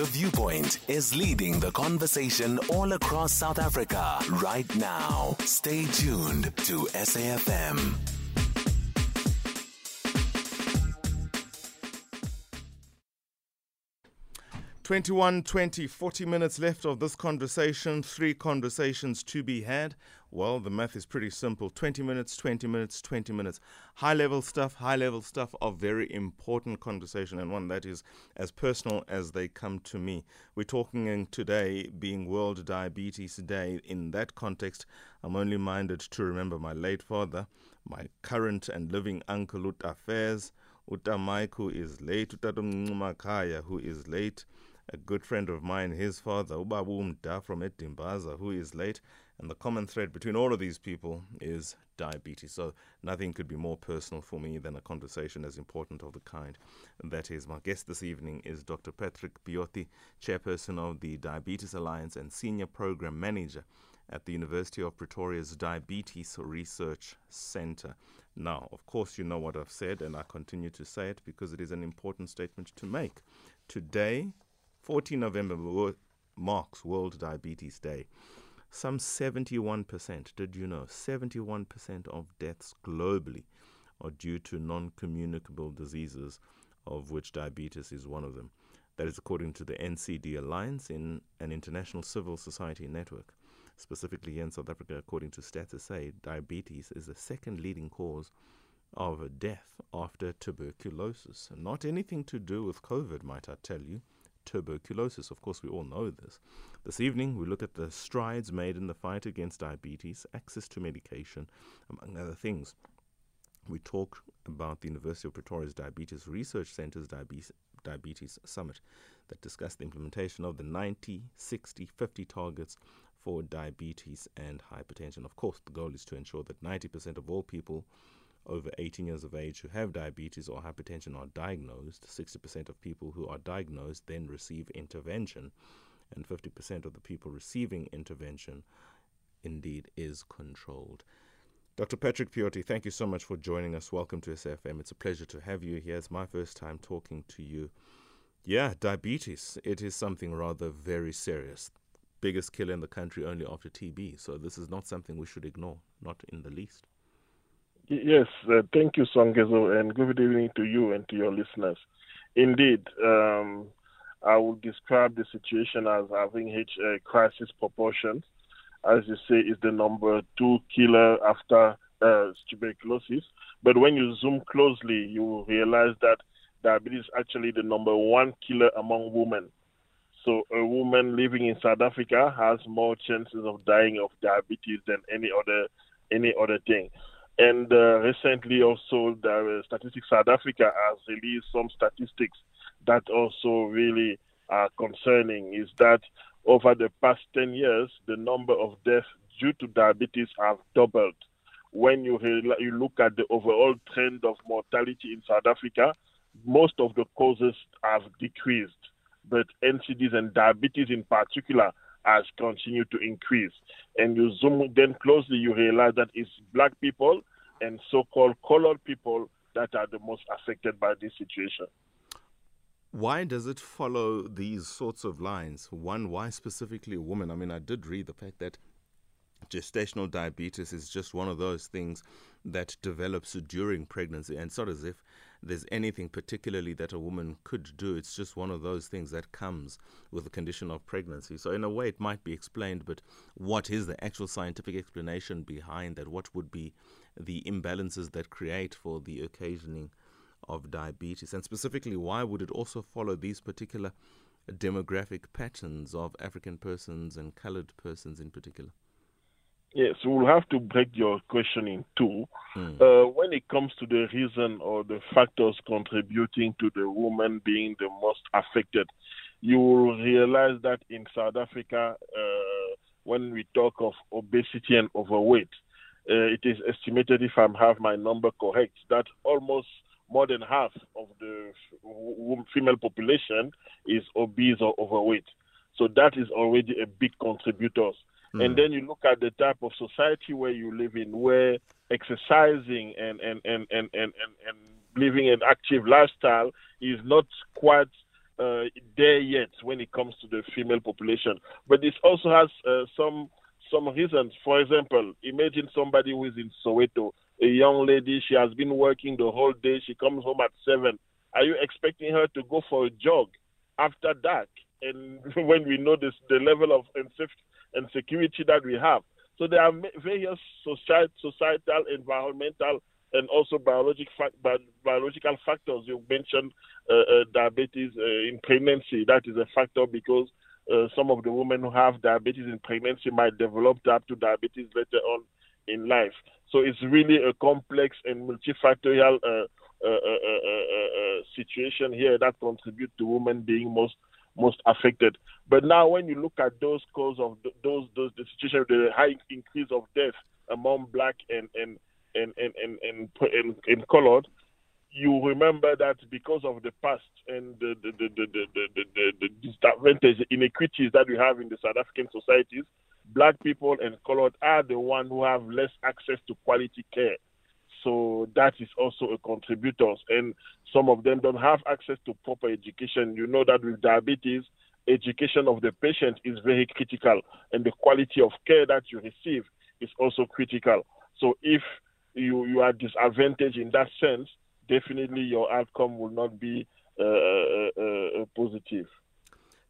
The Viewpoint is leading the conversation all across South Africa right now. Stay tuned to SAFM. 21, 20, 40 minutes left of this conversation. Three conversations to be had. Well, the math is pretty simple 20 minutes, 20 minutes, 20 minutes. High level stuff, high level stuff of very important conversation, and one that is as personal as they come to me. We're talking today being World Diabetes Day. In that context, I'm only minded to remember my late father, my current and living uncle Uta Affairs, Uta Mike, who is late, Uta Makaya, who is late a good friend of mine, his father, Ubabu Mda from Edimbaza, who is late. And the common thread between all of these people is diabetes. So nothing could be more personal for me than a conversation as important of the kind. That is, my guest this evening is Dr. Patrick Piotie, chairperson of the Diabetes Alliance and senior program manager at the University of Pretoria's Diabetes Research Center. Now, of course, you know what I've said, and I continue to say it because it is an important statement to make. Today, 14 November marks World Diabetes Day. Some 71%, did you know, 71% of deaths globally are due to non communicable diseases, of which diabetes is one of them. That is according to the NCD Alliance in an international civil society network. Specifically in South Africa, according to Stats diabetes is the second leading cause of death after tuberculosis. Not anything to do with COVID, might I tell you tuberculosis. Of course, we all know this. This evening, we look at the strides made in the fight against diabetes, access to medication, among other things. We talk about the University of Pretoria's Diabetes Research Center's Diabetes, Diabetes Summit that discussed the implementation of the 90, 60, 50 targets for diabetes and hypertension. Of course, the goal is to ensure that 90% of all people over 18 years of age who have diabetes or hypertension are diagnosed. 60% of people who are diagnosed then receive intervention, and 50% of the people receiving intervention indeed is controlled. Dr. Patrick Piotie, thank you so much for joining us. Welcome to SFM. It's a pleasure to have you here. It's my first time talking to you. Yeah, diabetes, it is something rather very serious. Biggest killer in the country only after TB. So this is not something we should ignore, not in the least. Yes, uh, thank you, Songezo, and good evening to you and to your listeners. Indeed, um, I would describe the situation as having H uh, crisis proportions. As you say, is the number two killer after uh, tuberculosis. But when you zoom closely, you will realize that diabetes is actually the number one killer among women. So a woman living in South Africa has more chances of dying of diabetes than any other any other thing. And uh, recently, also, the Statistics South Africa has released some statistics that also really are concerning. Is that over the past 10 years, the number of deaths due to diabetes have doubled. When you, you look at the overall trend of mortality in South Africa, most of the causes have decreased, but NCDs and diabetes in particular has continued to increase. And you zoom then closely, you realize that it's black people and so-called colored people that are the most affected by this situation. Why does it follow these sorts of lines? One, why specifically a woman? I mean, I did read the fact that gestational diabetes is just one of those things that develops during pregnancy. And it's not as if there's anything particularly that a woman could do. It's just one of those things that comes with the condition of pregnancy. So, in a way, it might be explained, but what is the actual scientific explanation behind that? What would be the imbalances that create for the occasioning of diabetes? And specifically, why would it also follow these particular demographic patterns of African persons and colored persons in particular? Yes, we'll have to break your question in two. Mm. Uh, when it comes to the reason or the factors contributing to the woman being the most affected, you will realize that in South Africa, uh, when we talk of obesity and overweight, uh, it is estimated, if I have my number correct, that almost more than half of the female population is obese or overweight. So that is already a big contributor. Mm. And then you look at the type of society where you live in, where exercising and, and, and, and, and, and, and living an active lifestyle is not quite uh, there yet when it comes to the female population. But this also has uh, some some reasons. For example, imagine somebody who is in Soweto, a young lady. She has been working the whole day. She comes home at seven. Are you expecting her to go for a jog after dark? And when we know this, the level of and security that we have, so there are various societal, environmental, and also biologic biological factors. You mentioned uh, uh, diabetes uh, in pregnancy. That is a factor because uh, some of the women who have diabetes in pregnancy might develop type 2 diabetes later on in life. So it's really a complex and multifactorial uh, uh, situation here that contribute to women being most most affected. But now, when you look at those cause of those those the situation, the high increase of death among black and and and and and and, and, and colored, you remember that because of the past and the the the the the, the, the, the disadvantage inequities that we have in the South African societies, black people and colored are the one who have less access to quality care. So that is also a contributor. And some of them don't have access to proper education. You know that with diabetes, education of the patient is very critical, and the quality of care that you receive is also critical. So if you, you are disadvantaged in that sense, definitely your outcome will not be uh, uh, uh, uh positive.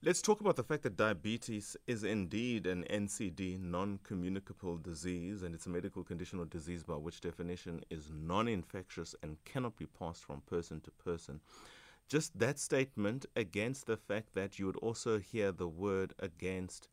Let's talk about the fact that diabetes is indeed an NCD, non communicable disease, and it's a medical condition or disease by which definition is non infectious and cannot be passed from person to person. Just that statement against the fact that you would also hear the word against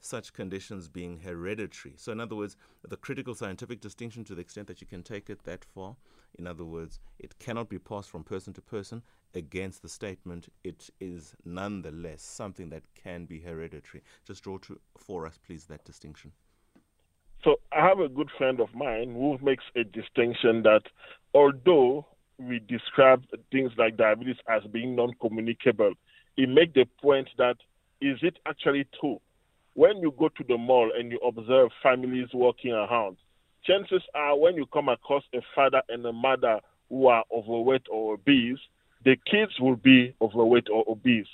such conditions being hereditary. So, in other words, the critical scientific distinction, to the extent that you can take it that far, in other words, it cannot be passed from person to person, against the statement, it is nonetheless something that can be hereditary. Just draw to, for us, please, that distinction. So I have a good friend of mine who makes a distinction that although we describe things like diabetes as being non-communicable, he makes the point that is it actually true? When you go to the mall and you observe families walking around, chances are when you come across a father and a mother who are overweight or obese, the kids will be overweight or obese.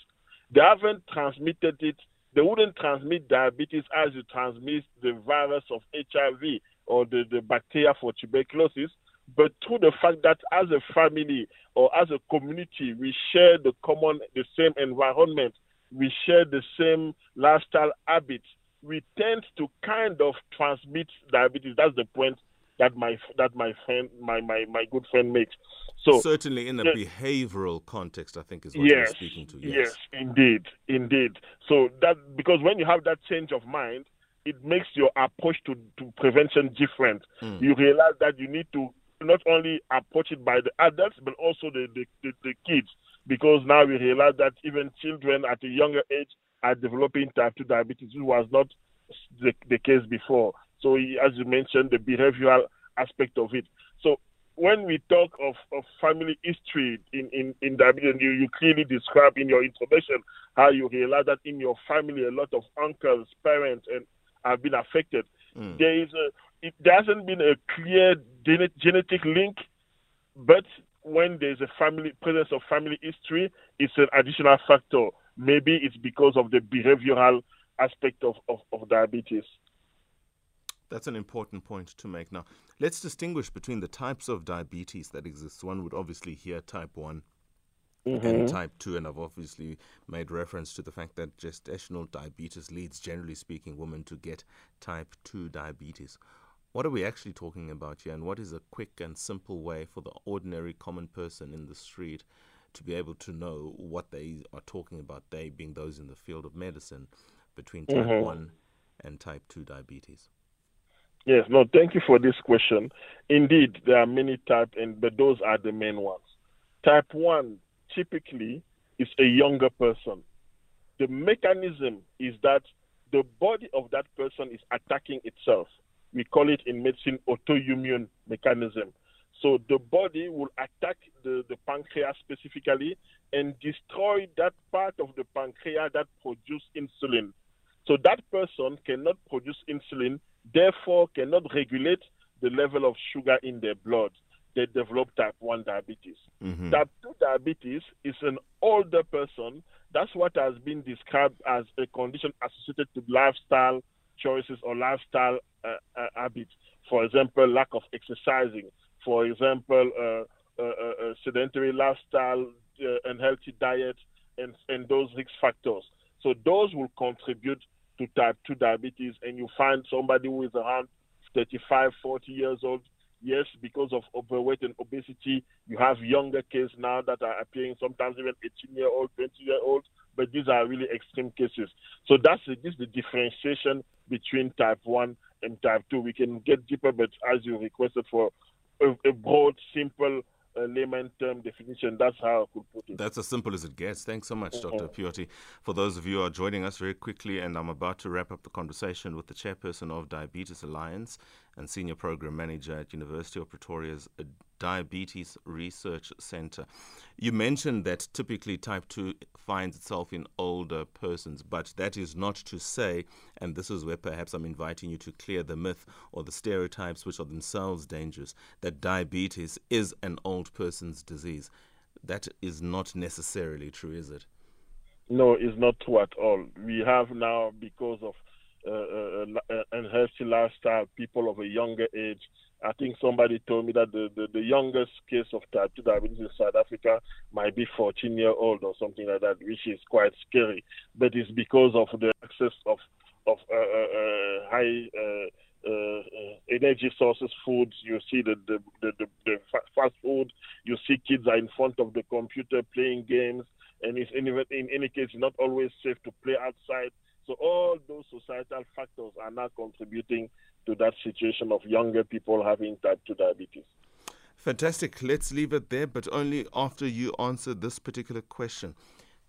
They haven't transmitted it. They wouldn't transmit diabetes as you transmit the virus of HIV or the, the bacteria for tuberculosis, but through the fact that as a family or as a community, we share the common, the same environment, we share the same lifestyle habits, we tend to kind of transmit diabetes. That's the point that my that my friend my, my, my good friend makes. So certainly in a yes, behavioral context, I think is what yes, you're speaking to. Yes. yes, indeed, indeed. So that because when you have that change of mind, it makes your approach to, to prevention different. Mm. You realize that you need to not only approach it by the adults but also the, the, the, the kids because now we realize that even children at a younger age are developing type 2 diabetes, which was not the, the case before. So, as you mentioned, the behavioral aspect of it. So, when we talk of, of family history in, in, in diabetes, you, you clearly describe in your introduction how you realize that in your family, a lot of uncles, parents, and have been affected. Mm. There is a, it, there hasn't been a clear genetic link, but when there's a family presence of family history, it's an additional factor. Maybe it's because of the behavioral aspect of, of, of diabetes. That's an important point to make. Now, let's distinguish between the types of diabetes that exist. One would obviously hear type 1 mm-hmm. and type 2, and I've obviously made reference to the fact that gestational diabetes leads, generally speaking, women to get type 2 diabetes. What are we actually talking about here, and what is a quick and simple way for the ordinary common person in the street to be able to know what they are talking about, they being those in the field of medicine, between type mm-hmm. 1 and type 2 diabetes? Yes, no, thank you for this question. Indeed, there are many types, and but those are the main ones. Type 1 typically is a younger person. The mechanism is that the body of that person is attacking itself. We call it in medicine autoimmune mechanism. So the body will attack the, the pancreas specifically and destroy that part of the pancreas that produces insulin. So that person cannot produce insulin therefore cannot regulate the level of sugar in their blood. they develop type 1 diabetes. Mm-hmm. Type 2 diabetes is an older person. That's what has been described as a condition associated to lifestyle choices or lifestyle uh, uh, habits. For example, lack of exercising. For example, uh, uh, uh, uh sedentary lifestyle, unhealthy diet, and, and those risk factors. So those will contribute to type 2 diabetes, and you find somebody who is around 35, 40 years old. Yes, because of overweight and obesity, you have younger cases now that are appearing, sometimes even 18 year old, 20 year old, but these are really extreme cases. So that's the, this is the differentiation between type 1 and type 2. We can get deeper, but as you requested for a, a broad, simple a layman term definition. That's how I could put it. That's as simple as it gets. Thanks so much, mm-hmm. Dr. Piotie. For those of you who are joining us very quickly, and I'm about to wrap up the conversation with the chairperson of Diabetes Alliance and senior program manager at University of Pretoria's Diabetes Research Center. You mentioned that typically type 2 finds itself in older persons, but that is not to say, and this is where perhaps I'm inviting you to clear the myth or the stereotypes which are themselves dangerous, that diabetes is an old person's disease. That is not necessarily true, is it? No, it's not true at all. We have now, because of uh, uh, uh, unhealthy lifestyle, people of a younger age. I think somebody told me that the, the, the, youngest case of type 2 diabetes in South Africa might be 14 year old or something like that, which is quite scary. But it's because of the access of of uh, uh, high uh, energy sources, foods. You see the the, the, the, the fast food. You see kids are in front of the computer playing games, and it's in, in any case not always safe to play outside. So all those societal factors are now contributing to that situation of younger people having type 2 diabetes. Fantastic. Let's leave it there, but only after you answer this particular question.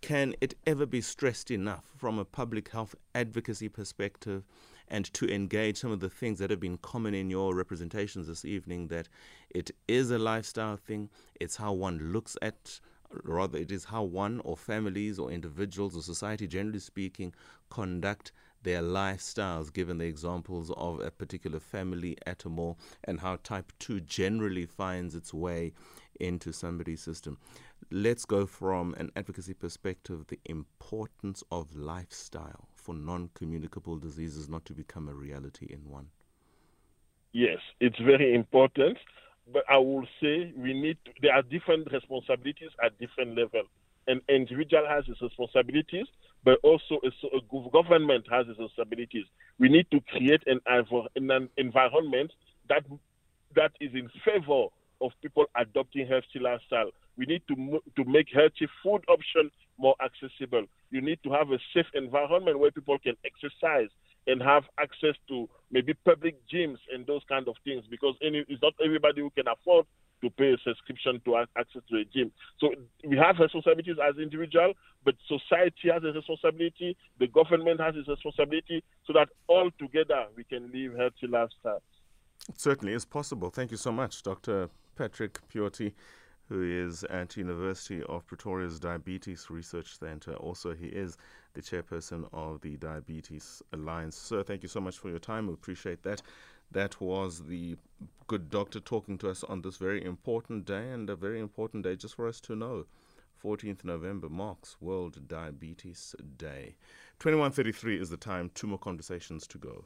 Can it ever be stressed enough from a public health advocacy perspective and to engage some of the things that have been common in your representations this evening that it is a lifestyle thing, it's how one looks at rather it is how one or families or individuals or society generally speaking conduct their lifestyles given the examples of a particular family at a mall and how type 2 generally finds its way into somebody's system let's go from an advocacy perspective the importance of lifestyle for non-communicable diseases not to become a reality in one yes it's very important but I will say we need to, there are different responsibilities at different levels. An individual has his responsibilities, but also a, government has its responsibilities. We need to create an, an environment that that is in favor of people adopting healthy lifestyle. We need to to make healthy food options more accessible. You need to have a safe environment where people can exercise and have access to maybe public gyms and those kind of things because any, it's not everybody who can afford to pay a subscription to access to a gym. So we have responsibilities as individual, but society has a responsibility, the government has its responsibility, so that all together we can live healthy lifestyles. It certainly is possible. Thank you so much, Dr. Patrick Piotie who is at University of Pretoria's Diabetes Research Center. Also, he is the chairperson of the Diabetes Alliance. Sir, thank you so much for your time. We appreciate that. That was the good doctor talking to us on this very important day, and a very important day just for us to know. 14th November marks World Diabetes Day. 21:33 is the time. Two more conversations to go.